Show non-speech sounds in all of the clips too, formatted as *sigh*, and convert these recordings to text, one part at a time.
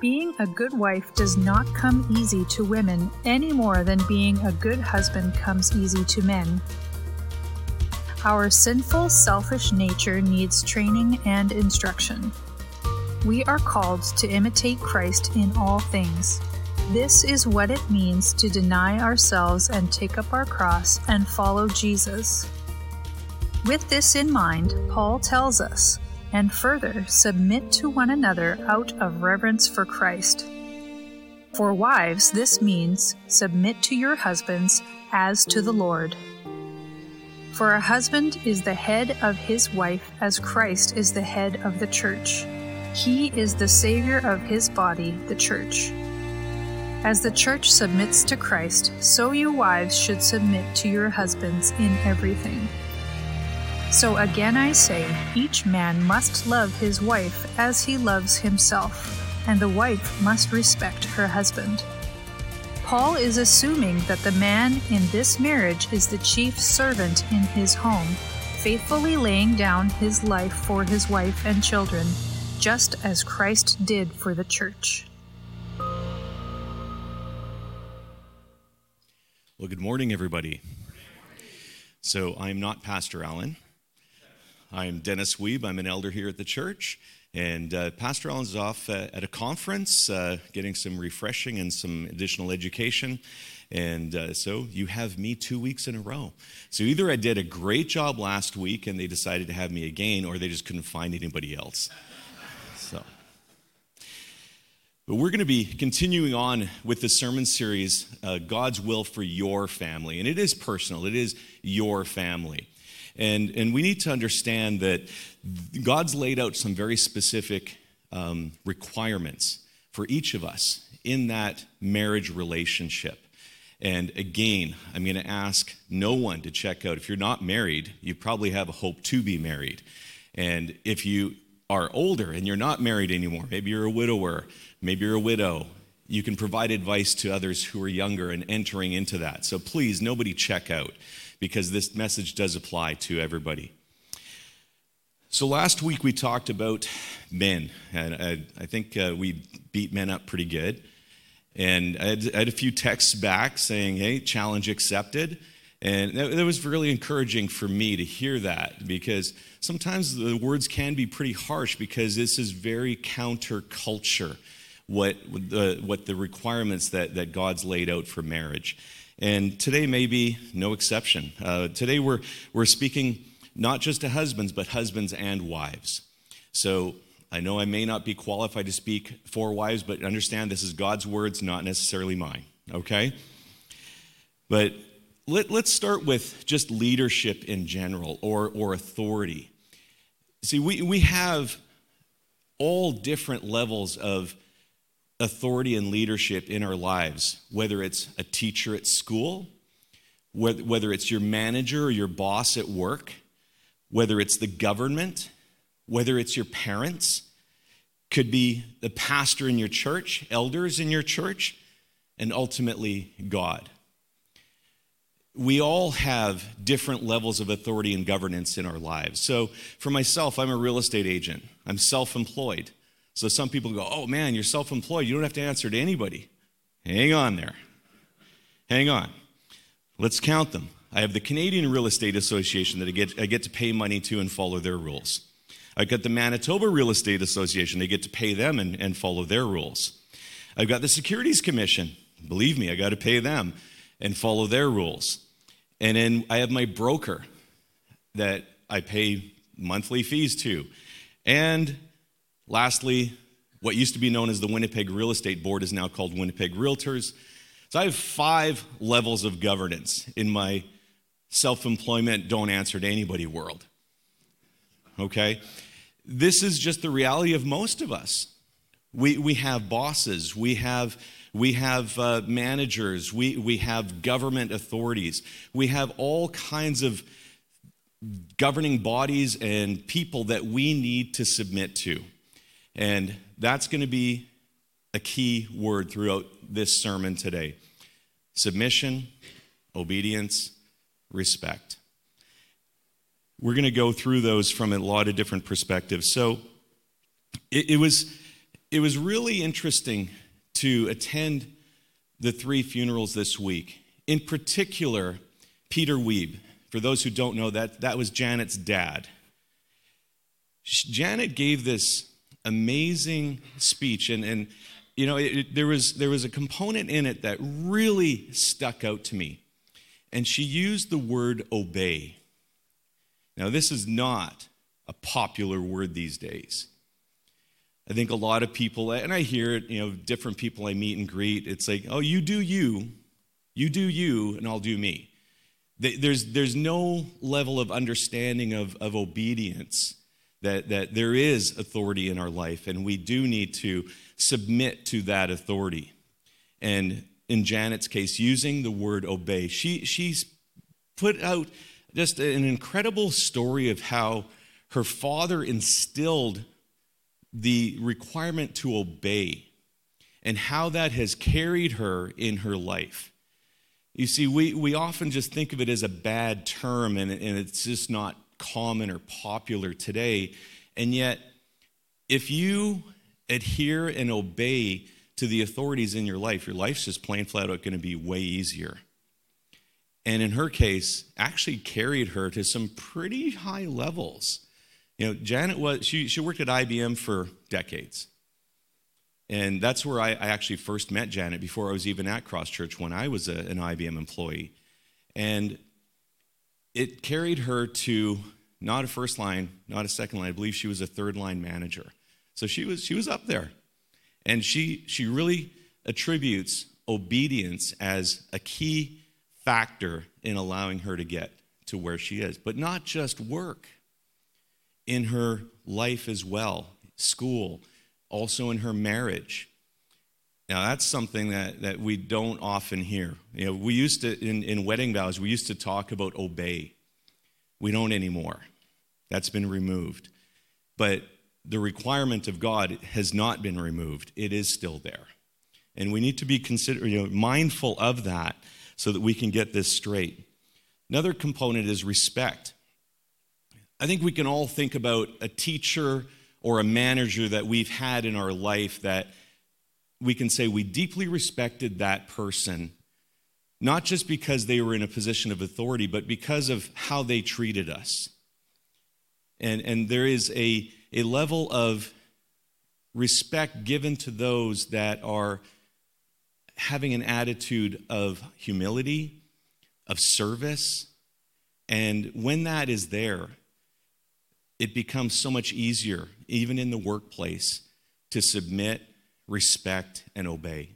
Being a good wife does not come easy to women any more than being a good husband comes easy to men. Our sinful, selfish nature needs training and instruction. We are called to imitate Christ in all things. This is what it means to deny ourselves and take up our cross and follow Jesus. With this in mind, Paul tells us, and further, submit to one another out of reverence for Christ. For wives, this means submit to your husbands as to the Lord. For a husband is the head of his wife as Christ is the head of the church. He is the Savior of his body, the church. As the church submits to Christ, so you wives should submit to your husbands in everything. So again I say, each man must love his wife as he loves himself, and the wife must respect her husband. Paul is assuming that the man in this marriage is the chief servant in his home, faithfully laying down his life for his wife and children, just as Christ did for the church. Well, good morning, everybody. So, I'm not Pastor Allen. I'm Dennis Weeb. I'm an elder here at the church. And uh, Pastor Allen's off uh, at a conference, uh, getting some refreshing and some additional education. And uh, so you have me two weeks in a row. So either I did a great job last week and they decided to have me again, or they just couldn't find anybody else. So. But we're going to be continuing on with the sermon series, uh, God's Will for Your Family. And it is personal, it is your family. And, and we need to understand that God's laid out some very specific um, requirements for each of us in that marriage relationship. And again, I'm going to ask no one to check out. If you're not married, you probably have a hope to be married. And if you are older and you're not married anymore, maybe you're a widower, maybe you're a widow, you can provide advice to others who are younger and entering into that. So please, nobody check out because this message does apply to everybody. So last week we talked about men, and I, I think uh, we beat men up pretty good. And I had, I had, a few texts back saying, hey, challenge accepted. And that, that was really encouraging for me to hear that because sometimes the words can be pretty harsh because this is very counterculture, what the, what the requirements that, that God's laid out for marriage. And today may be no exception. Uh, today we're, we're speaking not just to husbands, but husbands and wives. So I know I may not be qualified to speak for wives, but understand this is God's words, not necessarily mine, okay? But let, us start with just leadership in general or, or authority. See, we, we have all different levels of authority and leadership in our lives, whether it's a teacher at school, whether it's your manager or your boss at work, whether it's the government, whether it's your parents, could be the pastor in your church, elders in your church, and ultimately God. We all have different levels of authority and governance in our lives. So, for myself, I'm a real estate agent. I'm self employed. So some people go, oh man, you're self employed. You don't have to answer to anybody. Hang on there. Hang on. Let's count them. I have the Canadian Real Estate Association that I get, I get to pay money to and follow their rules. I've got the Manitoba Real Estate Association. I get to pay them and, and follow their rules. I've got the Securities Commission. Believe me, I got to pay them and follow their rules. And then I have my broker that I pay monthly fees to. And Lastly, what used to be known as the Winnipeg Real Estate Board is now called Winnipeg Realtors. So I have five levels of governance in my self employment, don't answer to anybody world. Okay? This is just the reality of most of us. We, we have bosses, we have, we have uh, managers, we, we have government authorities, we have all kinds of governing bodies and people that we need to submit to. And that's going to be a key word throughout this sermon today submission, obedience, respect. We're going to go through those from a lot of different perspectives. So it, it was it was really interesting to attend the three funerals this week. In particular, Peter Weeb. For those who don't know that, that was Janet's dad. Janet gave this amazing speech, and, and you know, it, there, was, there was a component in it that really stuck out to me. And she used the word obey. Now, this is not a popular word these days. I think a lot of people, and I hear it, you know, different people I meet and greet, it's like, oh, you do you, you do you, and I'll do me. There's, there's no level of understanding of, of obedience that, that there is authority in our life, and we do need to submit to that authority. And in Janet's case, using the word obey, she, she's put out just an incredible story of how her father instilled the requirement to obey and how that has carried her in her life. You see, we, we often just think of it as a bad term and, and it's just not common or popular today. And yet, if you adhere and obey to the authorities in your life, your life's just plain flat out going to be way easier. And in her case, actually carried her to some pretty high levels. You know, Janet was, she, she worked at IBM for decades. And that's where I, I actually first met Janet before I was even at Cross Church when I was a, an IBM employee. And it carried her to not a first line, not a second line. I believe she was a third line manager. So she was, she was up there. And she, she really attributes obedience as a key factor in allowing her to get to where she is. But not just work in her life as well, school, also in her marriage. Now, that's something that, that we don't often hear. You know, we used to, in, in wedding vows, we used to talk about obey. We don't anymore. That's been removed. But the requirement of God has not been removed, it is still there. And we need to be consider, you know, mindful of that so that we can get this straight. Another component is respect. I think we can all think about a teacher or a manager that we've had in our life that we can say we deeply respected that person, not just because they were in a position of authority, but because of how they treated us. And, and there is a, a level of respect given to those that are having an attitude of humility, of service. And when that is there, it becomes so much easier, even in the workplace, to submit, respect, and obey.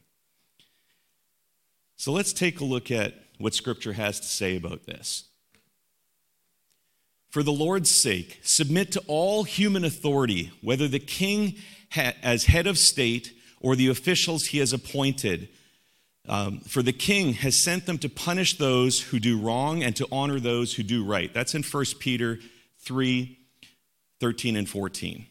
So let's take a look at what Scripture has to say about this. For the Lord's sake, submit to all human authority, whether the king as head of state or the officials he has appointed. Um, for the king has sent them to punish those who do wrong and to honor those who do right. That's in 1 Peter 3 13 and 14.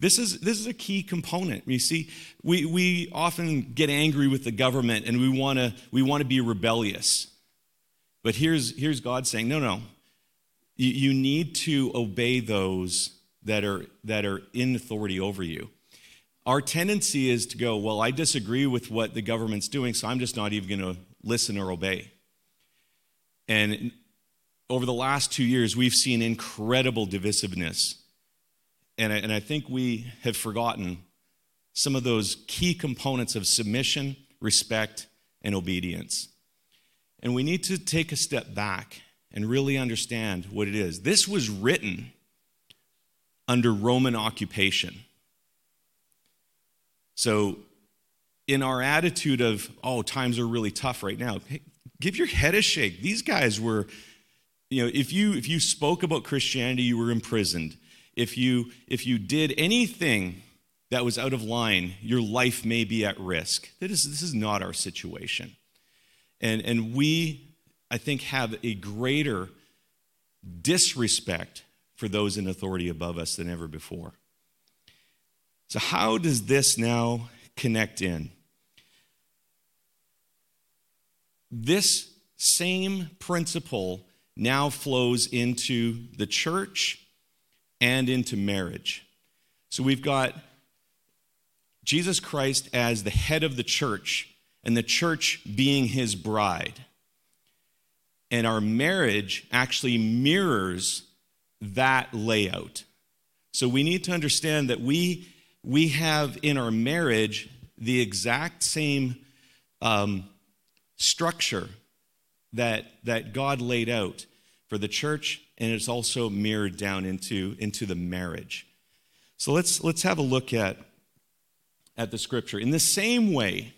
This is, this is a key component. You see, we, we often get angry with the government and we want to we wanna be rebellious. But here's, here's God saying, no, no. You, you need to obey those that are, that are in authority over you. Our tendency is to go, well, I disagree with what the government's doing, so I'm just not even going to listen or obey. And over the last two years, we've seen incredible divisiveness. And I, and I think we have forgotten some of those key components of submission, respect, and obedience. And we need to take a step back and really understand what it is. This was written under Roman occupation. So, in our attitude of, oh, times are really tough right now, give your head a shake. These guys were you know, if you if you spoke about Christianity, you were imprisoned. If you if you did anything that was out of line, your life may be at risk. That is, this is not our situation. And, and we, I think, have a greater disrespect for those in authority above us than ever before. So, how does this now connect in? This same principle now flows into the church and into marriage. So we've got Jesus Christ as the head of the church and the church being his bride. And our marriage actually mirrors that layout. So we need to understand that we, we have in our marriage the exact same um, structure that, that God laid out for the church, and it's also mirrored down into, into the marriage. So let's, let's have a look at, at the scripture. In the same way,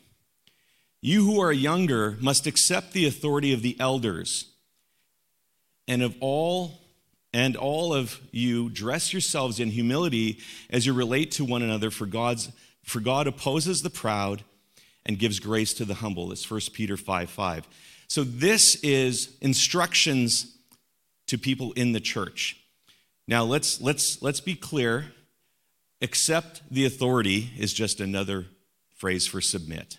you who are younger must accept the authority of the elders, and of all and all of you dress yourselves in humility as you relate to one another for God's for God opposes the proud and gives grace to the humble. That's 1 Peter 5 5. So this is instructions to people in the church. Now let's let's let's be clear. Accept the authority is just another phrase for submit.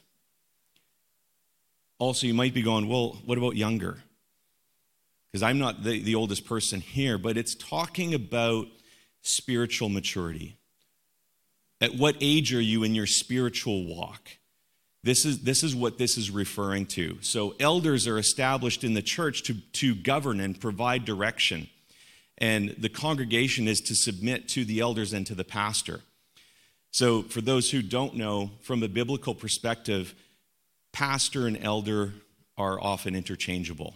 Also, you might be going, well, what about younger? Because I'm not the, the oldest person here, but it's talking about spiritual maturity. At what age are you in your spiritual walk? This is, this is what this is referring to. So, elders are established in the church to, to govern and provide direction. And the congregation is to submit to the elders and to the pastor. So, for those who don't know, from a biblical perspective, pastor and elder are often interchangeable.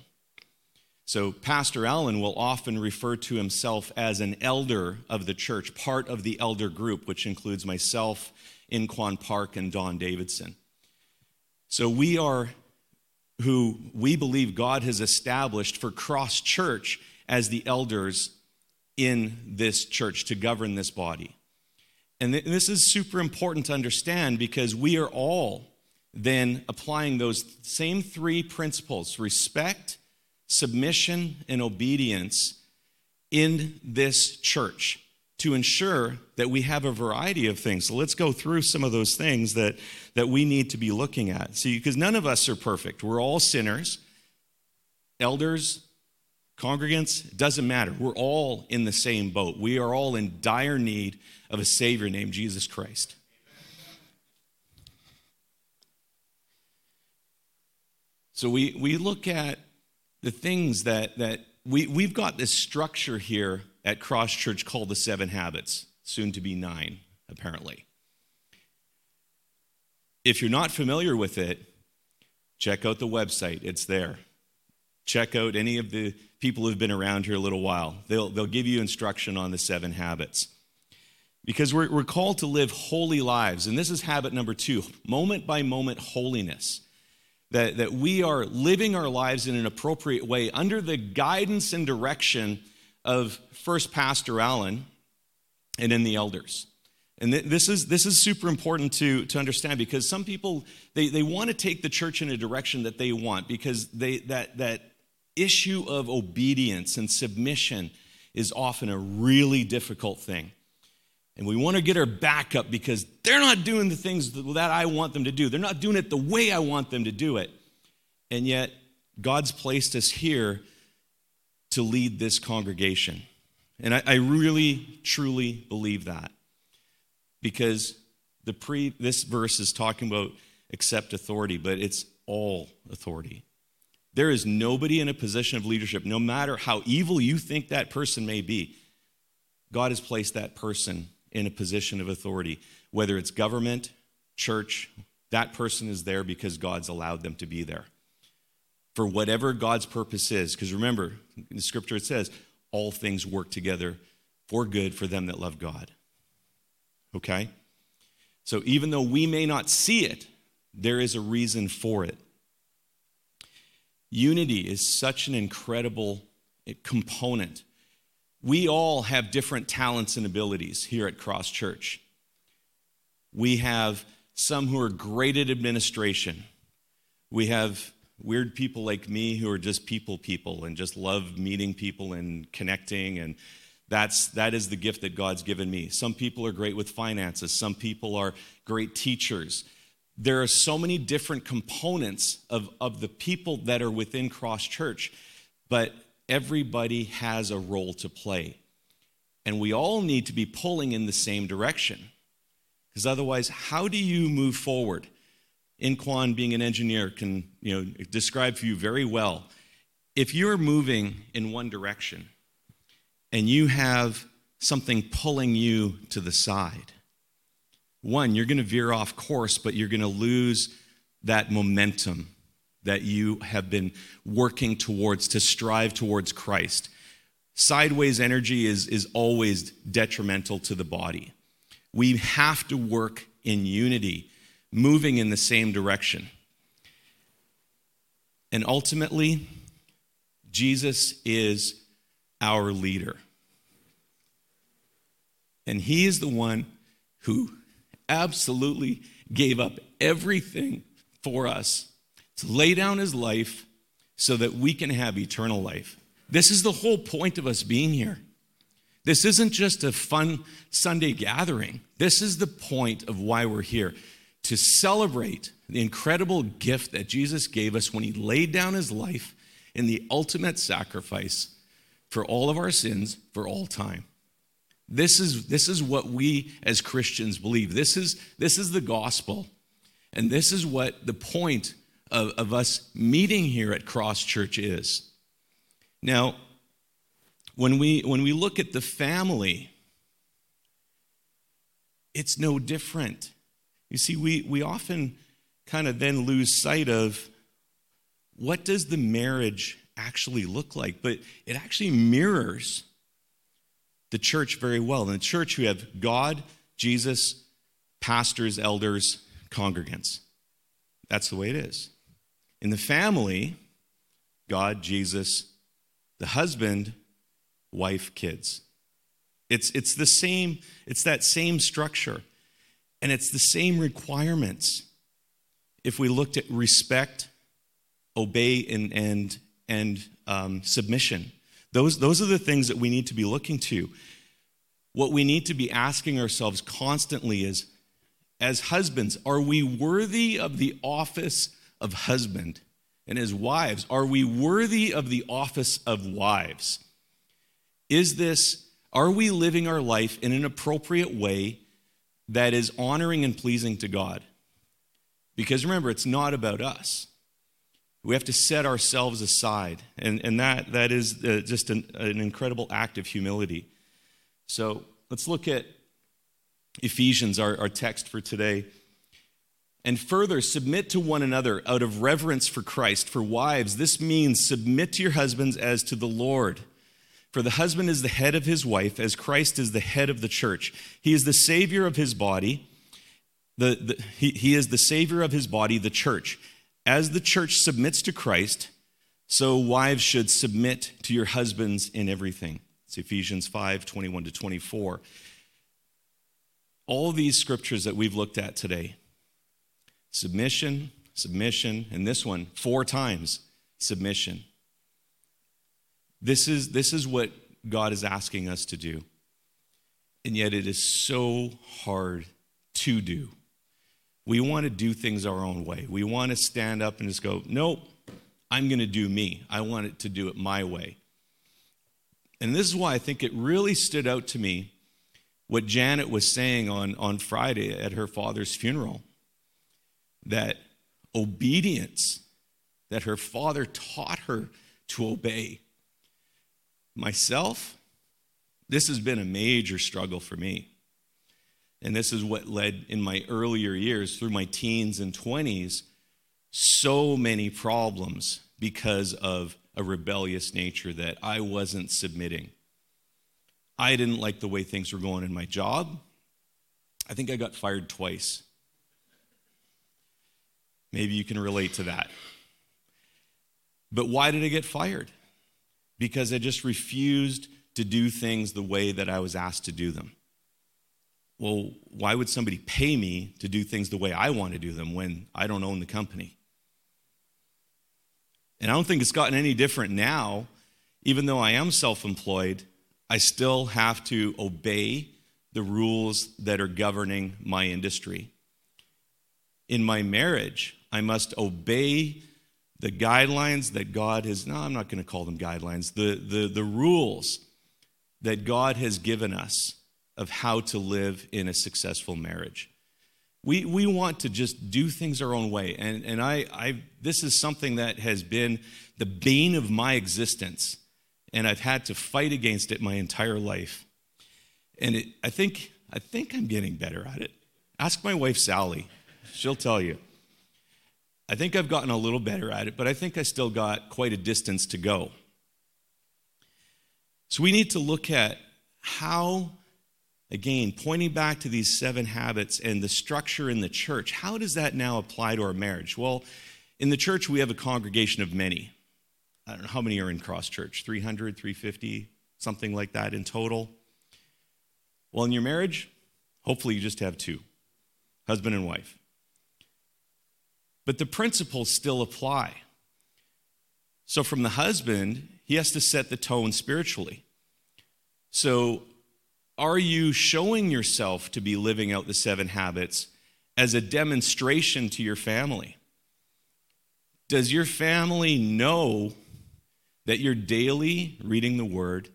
So, Pastor Allen will often refer to himself as an elder of the church, part of the elder group, which includes myself, Inquan Park, and Don Davidson. So, we are who we believe God has established for Cross Church as the elders in this church to govern this body. And this is super important to understand because we are all then applying those same three principles respect, submission and obedience in this church to ensure that we have a variety of things. So let's go through some of those things that, that we need to be looking at. See, because none of us are perfect. We're all sinners. Elders, congregants, doesn't matter. We're all in the same boat. We are all in dire need of a Savior named Jesus Christ. So we, we look at the things that, that we, we've got this structure here at Cross Church called the Seven Habits, soon to be nine, apparently. If you're not familiar with it, check out the website, it's there. Check out any of the people who've been around here a little while. They'll, they'll give you instruction on the seven habits. Because we're, we're called to live holy lives, and this is habit number two moment by moment holiness that, that we are living our lives in an appropriate way under the guidance and direction of First Pastor Allen and in the elders. And this is, this is super important to, to understand because some people, they, they want to take the church in a direction that they want because they, that, that issue of obedience and submission is often a really difficult thing. And we want to get our back up because they're not doing the things that I want them to do. They're not doing it the way I want them to do it. And yet, God's placed us here to lead this congregation. And I, I really, truly believe that. Because the pre, this verse is talking about accept authority, but it's all authority. There is nobody in a position of leadership, no matter how evil you think that person may be, God has placed that person in a position of authority, whether it's government, church, that person is there because God's allowed them to be there. For whatever God's purpose is, because remember, in the scripture it says, all things work together for good for them that love God. Okay? So even though we may not see it, there is a reason for it. Unity is such an incredible eh, component we all have different talents and abilities here at Cross Church. We have some who are great at administration. We have weird people like me who are just people people and just love meeting people and connecting and that's that is the gift that God's given me. Some people are great with finances, some people are great teachers. There are so many different components of, of the people that are within Cross Church, but everybody has a role to play. And we all need to be pulling in the same direction. Because otherwise, how do you move forward? In Kwan, being an engineer, can you know describe for you very well. If you're moving in one direction and you have something pulling you to the side, one, you're going to veer off course, but you're going to lose that momentum that you have been working towards to strive towards Christ. Sideways energy is, is always detrimental to the body. We have to work in unity, moving in the same direction. And ultimately, Jesus is our leader. And he is the one who absolutely gave up everything for us to lay down his life so that we can have eternal life. This is the whole point of us being here. This isn't just a fun Sunday gathering. This is the point of why we're here to celebrate the incredible gift that Jesus gave us when he laid down his life in the ultimate sacrifice for all of our sins for all time. This is, this is what we as Christians believe. This is, this is the gospel. And this is what the point of, of us meeting here at Cross Church is. Now, when we, when we look at the family, it's no different. You see, we, we often kind of then lose sight of what does the marriage actually look like? But it actually mirrors the church very well. In the church, we have God, Jesus, pastors, elders, congregants. That's the way it is. In the family, God, Jesus, the husband, wife, kids. It's, it's the same, it's that same structure. And it's the same requirements. If we looked at respect, obey, and, and, and um, submission, those, those are the things that we need to be looking to. What we need to be asking ourselves constantly is as husbands, are we worthy of the office of husband? And as wives, are we worthy of the office of wives? Is this, are we living our life in an appropriate way that is honoring and pleasing to God? Because remember, it's not about us. We have to set ourselves aside. And, and that, that is uh, just an, an incredible act of humility. So let's look at Ephesians, our, our text for today. And further, submit to one another out of reverence for Christ. For wives, this means submit to your husbands as to the Lord. For the husband is the head of his wife, as Christ is the head of the church. He is the Savior of his body. The, the, he, he is the Savior of his body, the church. As the church submits to Christ, so wives should submit to your husbands in everything. It's Ephesians 5 21 to 24 all these scriptures that we've looked at today submission, submission, and this one four times submission. This is, this is what God is asking us to do. And yet it is so hard to do. We want to do things our own way. We want to stand up and just go, nope, I'm going to do me. I want it to do it my way. And this is why I think it really stood out to me what Janet was saying on, on Friday at her father's funeral that obedience, that her father taught her to obey. Myself, this has been a major struggle for me. And this is what led in my earlier years, through my teens and 20s, so many problems because of a rebellious nature that I wasn't submitting. I didn't like the way things were going in my job. I think I got fired twice. Maybe you can relate to that. But why did I get fired? Because I just refused to do things the way that I was asked to do them. Well, why would somebody pay me to do things the way I want to do them when I don't own the company? And I don't think it's gotten any different now, even though I am self employed. I still have to obey the rules that are governing my industry. In my marriage, I must obey the guidelines that God has, no, I'm not going to call them guidelines, the, the, the rules that God has given us of how to live in a successful marriage. We, we want to just do things our own way. And, and I, I, this is something that has been the bane of my existence. And I've had to fight against it my entire life. And it, I, think, I think I'm getting better at it. Ask my wife, Sally. She'll tell you. I think I've gotten a little better at it, but I think I still got quite a distance to go. So we need to look at how, again, pointing back to these seven habits and the structure in the church, how does that now apply to our marriage? Well, in the church, we have a congregation of many. I don't know how many are in Cross Church 300, 350, something like that in total. Well, in your marriage, hopefully you just have two husband and wife. But the principles still apply. So, from the husband, he has to set the tone spiritually. So, are you showing yourself to be living out the seven habits as a demonstration to your family? Does your family know that you're daily reading the word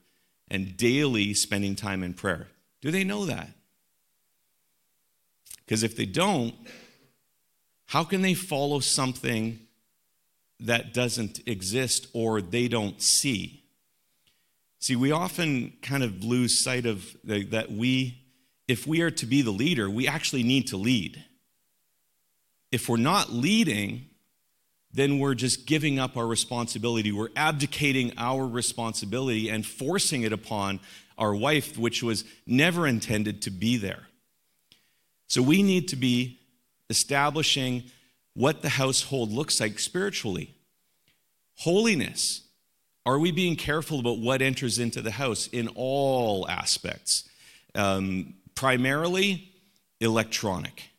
and daily spending time in prayer? Do they know that? Because if they don't, how can they follow something that doesn't exist or they don't see. See, we often kind of lose sight of the, that we, if we are to be the leader, we actually need to lead. If we're not leading, then we're just giving up our responsibility. We're abdicating our responsibility and forcing it upon our wife, which was never intended to be there. So we need to be establishing what the household looks like spiritually. Holiness. Are we being careful about what enters into the house in all aspects? Um, primarily electronic.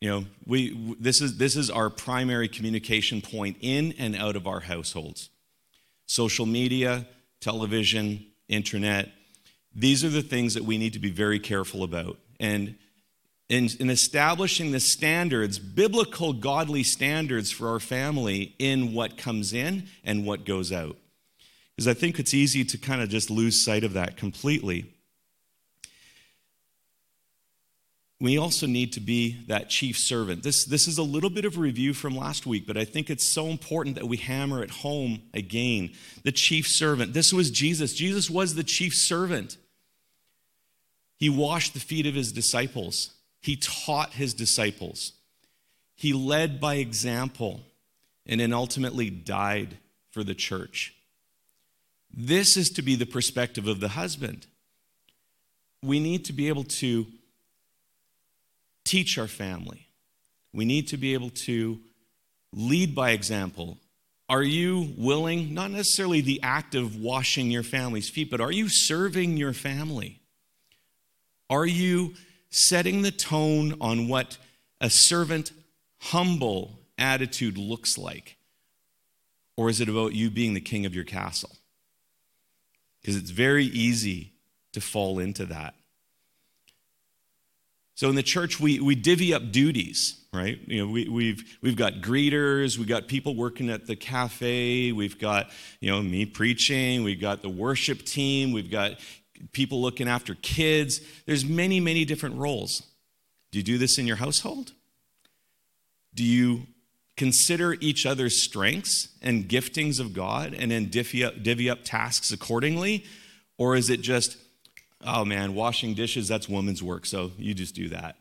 You know, we, this, is, this is our primary communication point in and out of our households. Social media, television, internet, these are the things that we need to be very careful about. And in, in establishing the standards, biblical, godly standards for our family in what comes in and what goes out. Because I think it's easy to kind of just lose sight of that completely. we also need to be that chief servant. This, this is a little bit of review from last week, but I think it's so important that we hammer it home again. The chief servant. This was Jesus. Jesus was the chief servant. He washed the feet of his disciples. He taught his disciples. He led by example and then ultimately died for the church. This is to be the perspective of the husband. We need to be able to teach our family. We need to be able to lead by example. Are you willing, not necessarily the act of washing your family's feet, but are you serving your family? Are you setting the tone on what a servant, humble attitude looks like? Or is it about you being the king of your castle? Because it's very easy to fall into that. So in the church, we, we divvy up duties, right? You know, we, we've, we've got greeters, we've got people working at the cafe, we've got, you know, me preaching, we've got the worship team, we've got people looking after kids. There's many, many different roles. Do you do this in your household? Do you consider each other's strengths and giftings of God and then divvy up, divvy up tasks accordingly? Or is it just, oh man, washing dishes, that's woman's work, so you just do that?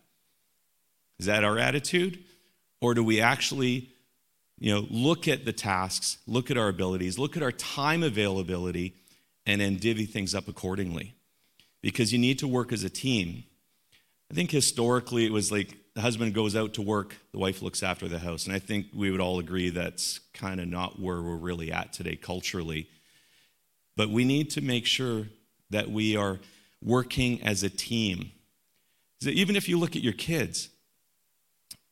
Is that our attitude? Or do we actually you know, look at the tasks, look at our abilities, look at our time availability, and then divvy things up accordingly. Because you need to work as a team. I think historically it was like the husband goes out to work, the wife looks after the house. And I think we would all agree that's kind of not where we're really at today culturally. But we need to make sure that we are working as a team. Even if you look at your kids,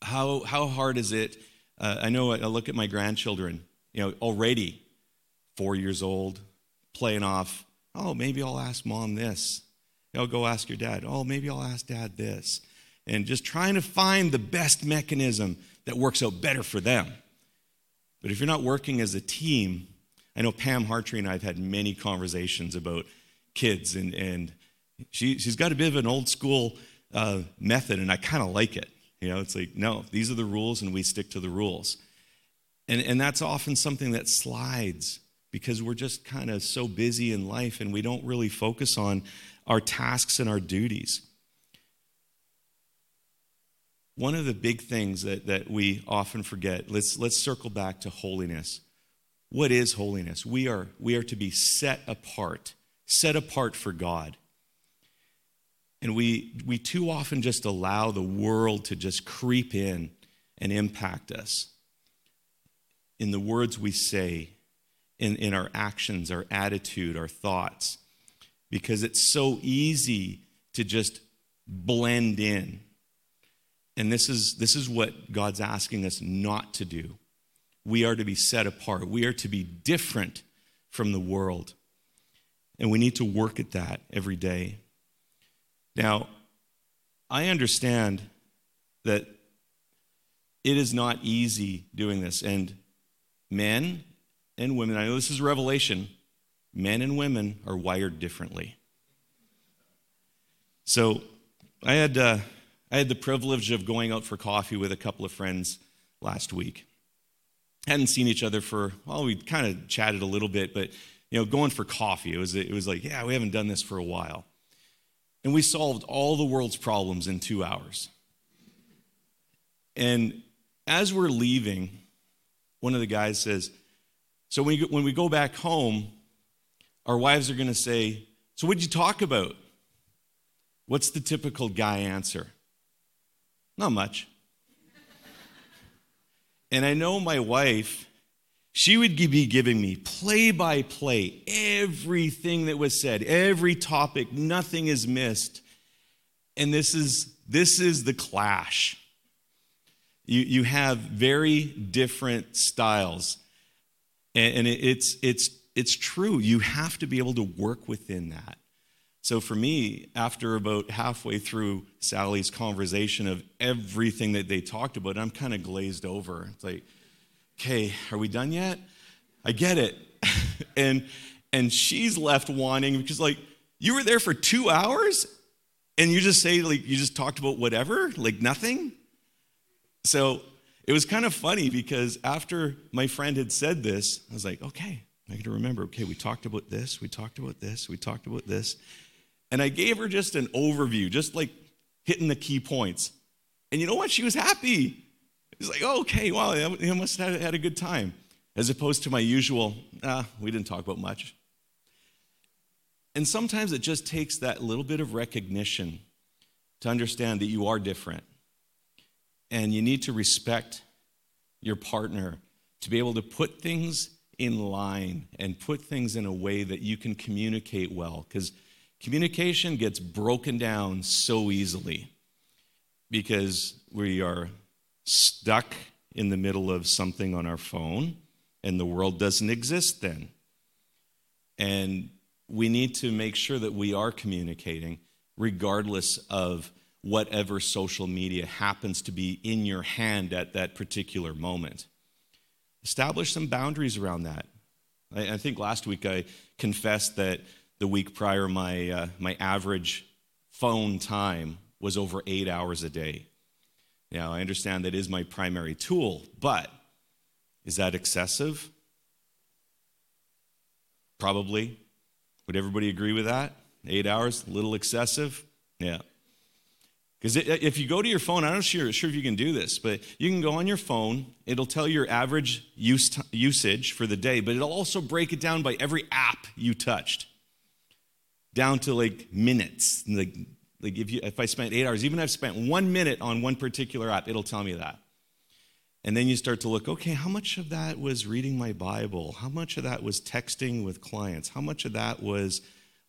how, how hard is it? Uh, I know I look at my grandchildren, you know, already four years old, playing off, oh, maybe I'll ask mom this. I'll go ask your dad. Oh, maybe I'll ask dad this. And just trying to find the best mechanism that works out better for them. But if you're not working as a team, I know Pam Hartree and I have had many conversations about kids, and, and she, she's got a bit of an old school uh, method, and I kind of like it. You know, it's like, no, these are the rules, and we stick to the rules. And, and that's often something that slides because we're just kind of so busy in life and we don't really focus on our tasks and our duties. One of the big things that, that we often forget, let's, let's circle back to holiness. What is holiness? We are, we are to be set apart, set apart for God. And we, we too often just allow the world to just creep in and impact us in the words we say, in, in our actions, our attitude, our thoughts, because it's so easy to just blend in. And this is, this is what God's asking us not to do. We are to be set apart, we are to be different from the world. And we need to work at that every day. Now, I understand that it is not easy doing this. And men and women, I know this is revelation, men and women are wired differently. So I had, uh, I had the privilege of going out for coffee with a couple of friends last week. Hadn't seen each other for, well, we kind of chatted a little bit, but you know, going for coffee, it was, it was like, yeah, we haven't done this for a while. And we solved all the world's problems in two hours. And as we're leaving, one of the guys says, So when, when we go back home, our wives are going to say, So what'd you talk about? What's the typical guy answer? Not much. *laughs* and I know my wife, she would be giving me play by play everything that was said, every topic, nothing is missed. And this is this is the clash you, you have very different styles. And, and it, it's, it's, it's true. You have to be able to work within that. So for me, after about halfway through Sally's conversation of everything that they talked about, I'm kind of glazed over. It's like, okay, are we done yet? I get it. *laughs* and and she's left wanting because like you were there for two hours and you just say like you just talked about whatever, like nothing. So it was kind of funny because after my friend had said this, I was like, okay, I got to remember, okay, we talked about this, we talked about this, we talked about this. And I gave her just an overview, just like hitting the key points. And you know what? She was happy. It's like, oh, okay, wow, you must have had a good time. As opposed to my usual, ah, we didn't talk about much. And sometimes it just takes that little bit of recognition to understand that you are different and you need to respect your partner to be able to put things in line and put things in a way that you can communicate well. Because communication gets broken down so easily because we are stuck in the middle of something on our phone and the world doesn't exist then. And we need to make sure that we are communicating regardless of whatever social media happens to be in your hand at that particular moment. Establish some boundaries around that. I, I think last week I confessed that the week prior, my, uh, my average phone time was over eight hours a day. Now, I understand that is my primary tool, but is that excessive? Probably. Would everybody agree with that? Eight hours, a little excessive? Yeah. Because if you go to your phone, I'm not sure, sure if you can do this, but you can go on your phone. It'll tell your average use t- usage for the day, but it'll also break it down by every app you touched, down to like minutes. Like, like if, you, if I spent eight hours, even if I've spent one minute on one particular app, it'll tell me that. And then you start to look, okay, how much of that was reading my Bible? How much of that was texting with clients? How much of that was,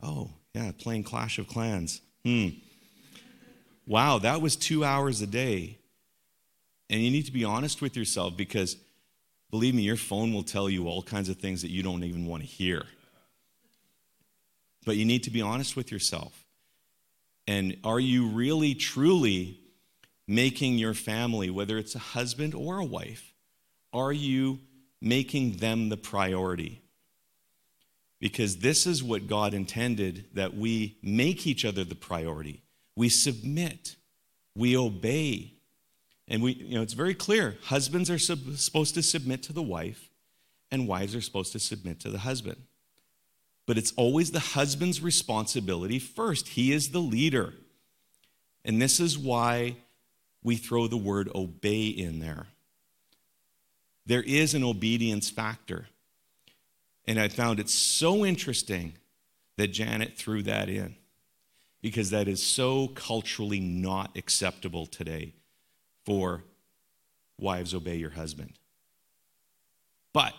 oh, yeah, playing Clash of Clans? Hmm wow, that was two hours a day. And you need to be honest with yourself because believe me, your phone will tell you all kinds of things that you don't even want to hear. But you need to be honest with yourself. And are you really, truly making your family, whether it's a husband or a wife, are you making them the priority? Because this is what God intended that we make each other the priority we submit, we obey. And we, you know, it's very clear husbands are sub- supposed to submit to the wife, and wives are supposed to submit to the husband. But it's always the husband's responsibility first. He is the leader. And this is why we throw the word obey in there. There is an obedience factor. And I found it so interesting that Janet threw that in because that is so culturally not acceptable today for wives obey your husband. But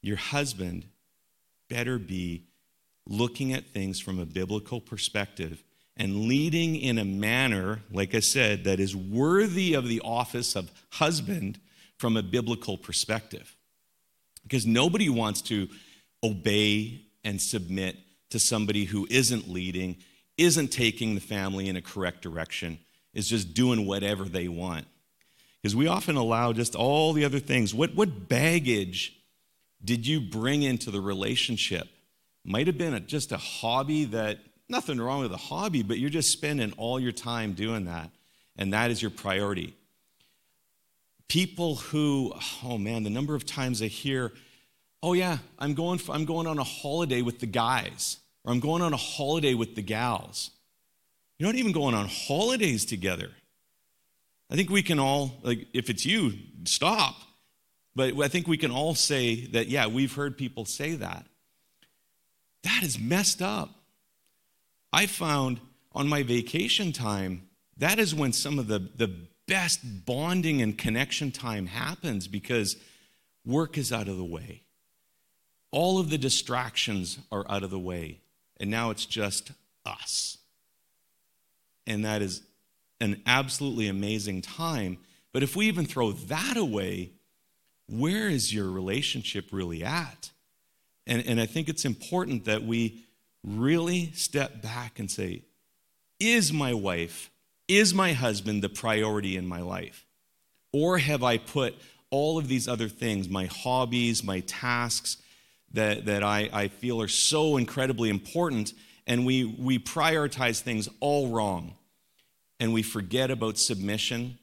your husband better be looking at things from a biblical perspective and leading in a manner, like I said, that is worthy of the office of husband from a biblical perspective. Because nobody wants to obey and submit to somebody who isn't leading, isn't taking the family in a correct direction, is just doing whatever they want. Because we often allow just all the other things. What, what baggage did you bring into the relationship? Might have been a, just a hobby that, nothing wrong with a hobby, but you're just spending all your time doing that. And that is your priority. People who, oh man, the number of times I hear, oh yeah, I'm going, for, I'm going on a holiday with the guys, or I'm going on a holiday with the gals. You're not even going on holidays together. I think we can all, like, if it's you, stop. But I think we can all say that, yeah, we've heard people say that. That is messed up. I found on my vacation time, that is when some of the, the best bonding and connection time happens because work is out of the way. All of the distractions are out of the way. And now it's just us. And that is an absolutely amazing time. But if we even throw that away, where is your relationship really at? And, and I think it's important that we really step back and say, is my wife, is my husband the priority in my life? Or have I put all of these other things, my hobbies, my tasks, that, that I, I feel are so incredibly important, and we, we prioritize things all wrong. And we forget about submission.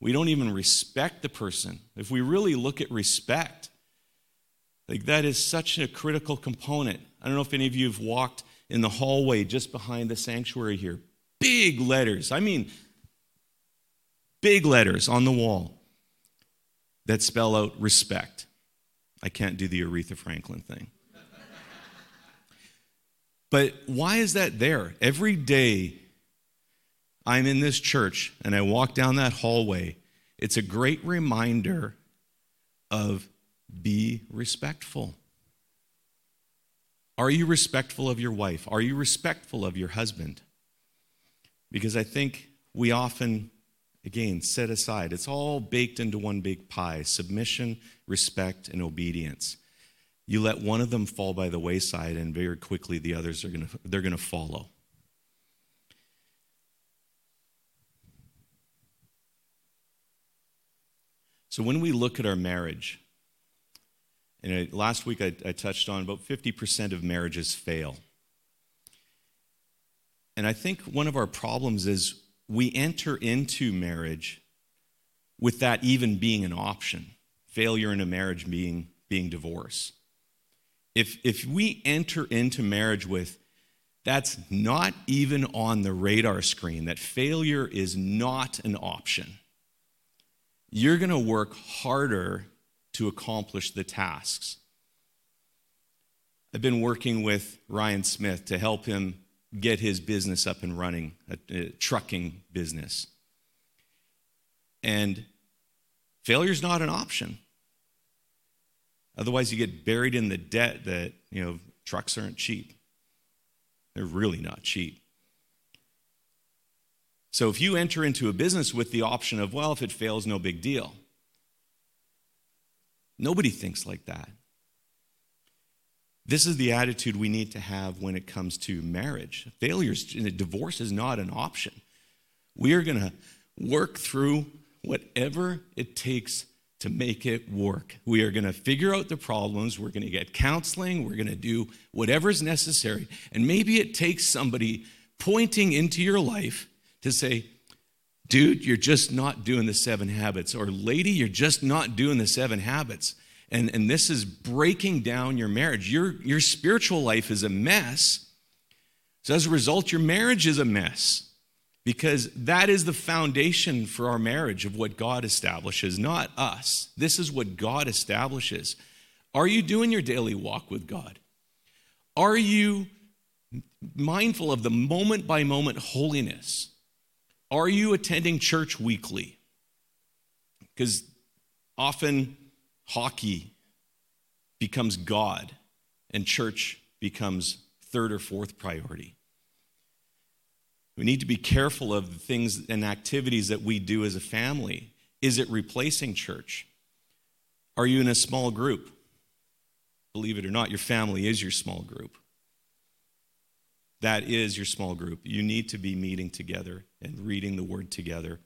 We don't even respect the person. If we really look at respect, like that is such a critical component. I don't know if any of you have walked in the hallway just behind the sanctuary here. Big letters. I mean, big letters on the wall that spell out respect. I can't do the Aretha Franklin thing. but why is that there? Every day I'm in this church and I walk down that hallway, it's a great reminder of be respectful. Are you respectful of your wife? Are you respectful of your husband? Because I think we often, again, set aside, it's all baked into one big pie submission, respect, and obedience. You let one of them fall by the wayside, and very quickly the others are going to, they're going to follow. So when we look at our marriage, and last week I, I touched on about 50% of marriages fail. And I think one of our problems is we enter into marriage with that even being an option failure in a marriage being, being divorce. If, if we enter into marriage with that's not even on the radar screen, that failure is not an option, you're going to work harder to accomplish the tasks. I've been working with Ryan Smith to help him get his business up and running, a, a trucking business. And failure's not an option. Otherwise, you get buried in the debt that, you know, trucks aren't cheap. They're really not cheap. So if you enter into a business with the option of, well, if it fails, no big deal, Nobody thinks like that. This is the attitude we need to have when it comes to marriage. Failures, divorce is not an option. We are going to work through whatever it takes to make it work. We are going to figure out the problems. We're going to get counseling. We're going to do whatever is necessary. And maybe it takes somebody pointing into your life to say, dude, you're just not doing the seven habits, or lady, you're just not doing the seven habits. And, and this is breaking down your marriage. Your, your spiritual life is a mess. So, as a result, your marriage is a mess because that is the foundation for our marriage of what God establishes, not us. This is what God establishes. Are you doing your daily walk with God? Are you mindful of the moment by moment holiness? Are you attending church weekly? Because often hockey becomes God and church becomes third or fourth priority. We need to be careful of the things and activities that we do as a family. Is it replacing church? Are you in a small group? Believe it or not, your family is your small group. That is your small group. You need to be meeting together and reading the word together.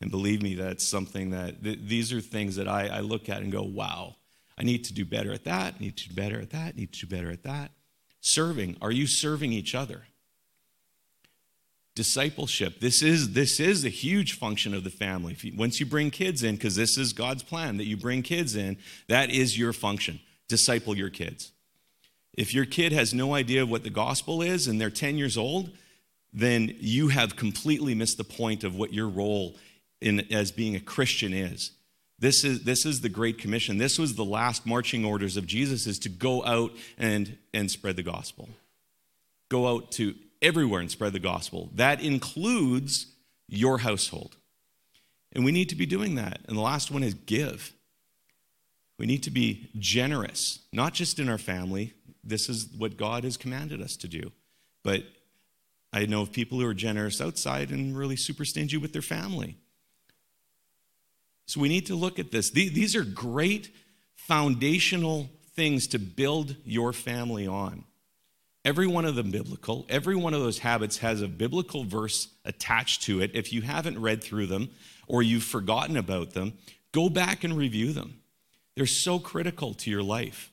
And believe me, that's something that th- these are things that I, I look at and go, wow, I need to do better at that, I need to do better at that, I need to do better at that. Serving, are you serving each other? Discipleship, this is this is a huge function of the family. You, once you bring kids in, because this is God's plan that you bring kids in, that is your function. Disciple your kids. If your kid has no idea what the gospel is and they're 10 years old, then you have completely missed the point of what your role in, as being a Christian is. This is, this is the Great Commission. This was the last marching orders of Jesus is to go out and, and spread the gospel. Go out to everywhere and spread the gospel. That includes your household. And we need to be doing that. And the last one is give. We need to be generous, not just in our family. This is what God has commanded us to do. But I know of people who are generous outside and really super stingy with their family. So we need to look at this. These are great foundational things to build your family on. Every one of them biblical. Every one of those habits has a biblical verse attached to it. If you haven't read through them or you've forgotten about them, go back and review them. They're so critical to your life.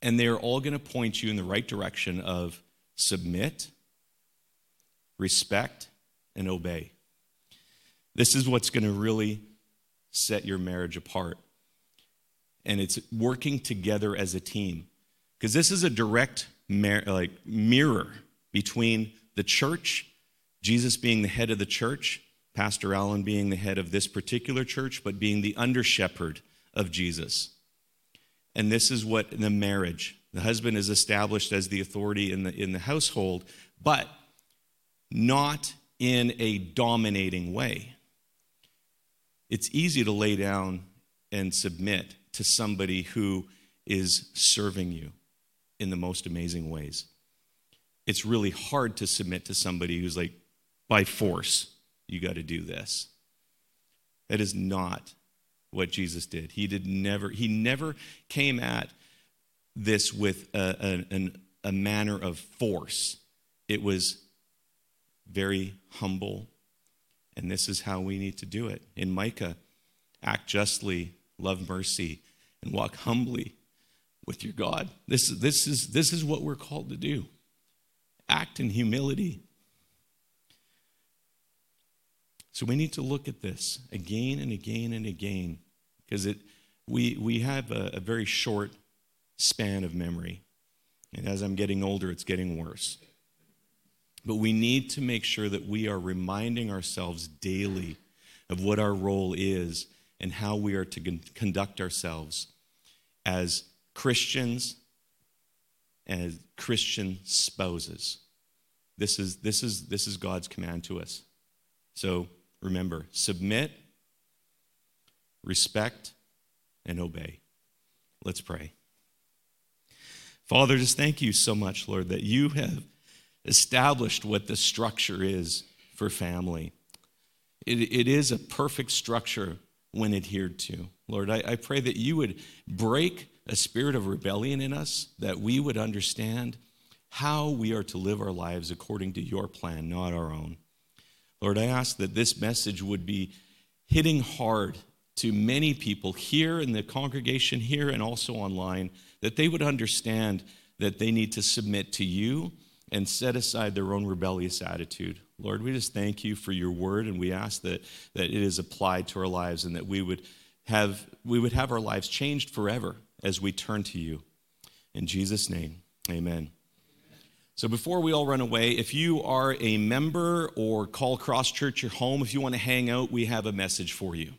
And they're all going to point you in the right direction of submit, respect, and obey. This is what's going to really set your marriage apart. And it's working together as a team. Because this is a direct mar- like mirror between the church, Jesus being the head of the church, Pastor Allen being the head of this particular church, but being the under shepherd of Jesus. And this is what the marriage, the husband is established as the authority in the, in the household, but not in a dominating way. It's easy to lay down and submit to somebody who is serving you in the most amazing ways. It's really hard to submit to somebody who's like, by force, you got to do this. That is not what Jesus did. He did never, he never came at this with a, a, a manner of force. It was very humble, and this is how we need to do it. In Micah, act justly, love mercy, and walk humbly with your God. This, this, is, this is what we're called to do. Act in humility. So we need to look at this again and again and again because it, we, we have a, a very short span of memory. And as I'm getting older, it's getting worse. But we need to make sure that we are reminding ourselves daily of what our role is and how we are to conduct ourselves as Christians and Christian spouses. This is, this, is, this is God's command to us. So remember submit, respect, and obey. Let's pray. Father, just thank you so much, Lord, that you have established what the structure is for family. It, it is a perfect structure when adhered to. Lord, I, I pray that you would break a spirit of rebellion in us, that we would understand how we are to live our lives according to your plan, not our own. Lord, I ask that this message would be hitting hard to many people here in the congregation, here and also online, that they would understand that they need to submit to you and set aside their own rebellious attitude. Lord, we just thank you for your word, and we ask that, that it is applied to our lives and that we would have, we would have our lives changed forever as we turn to you. In Jesus' name, amen. So before we all run away, if you are a member or call Cross Church your home, if you want to hang out, we have a message for you.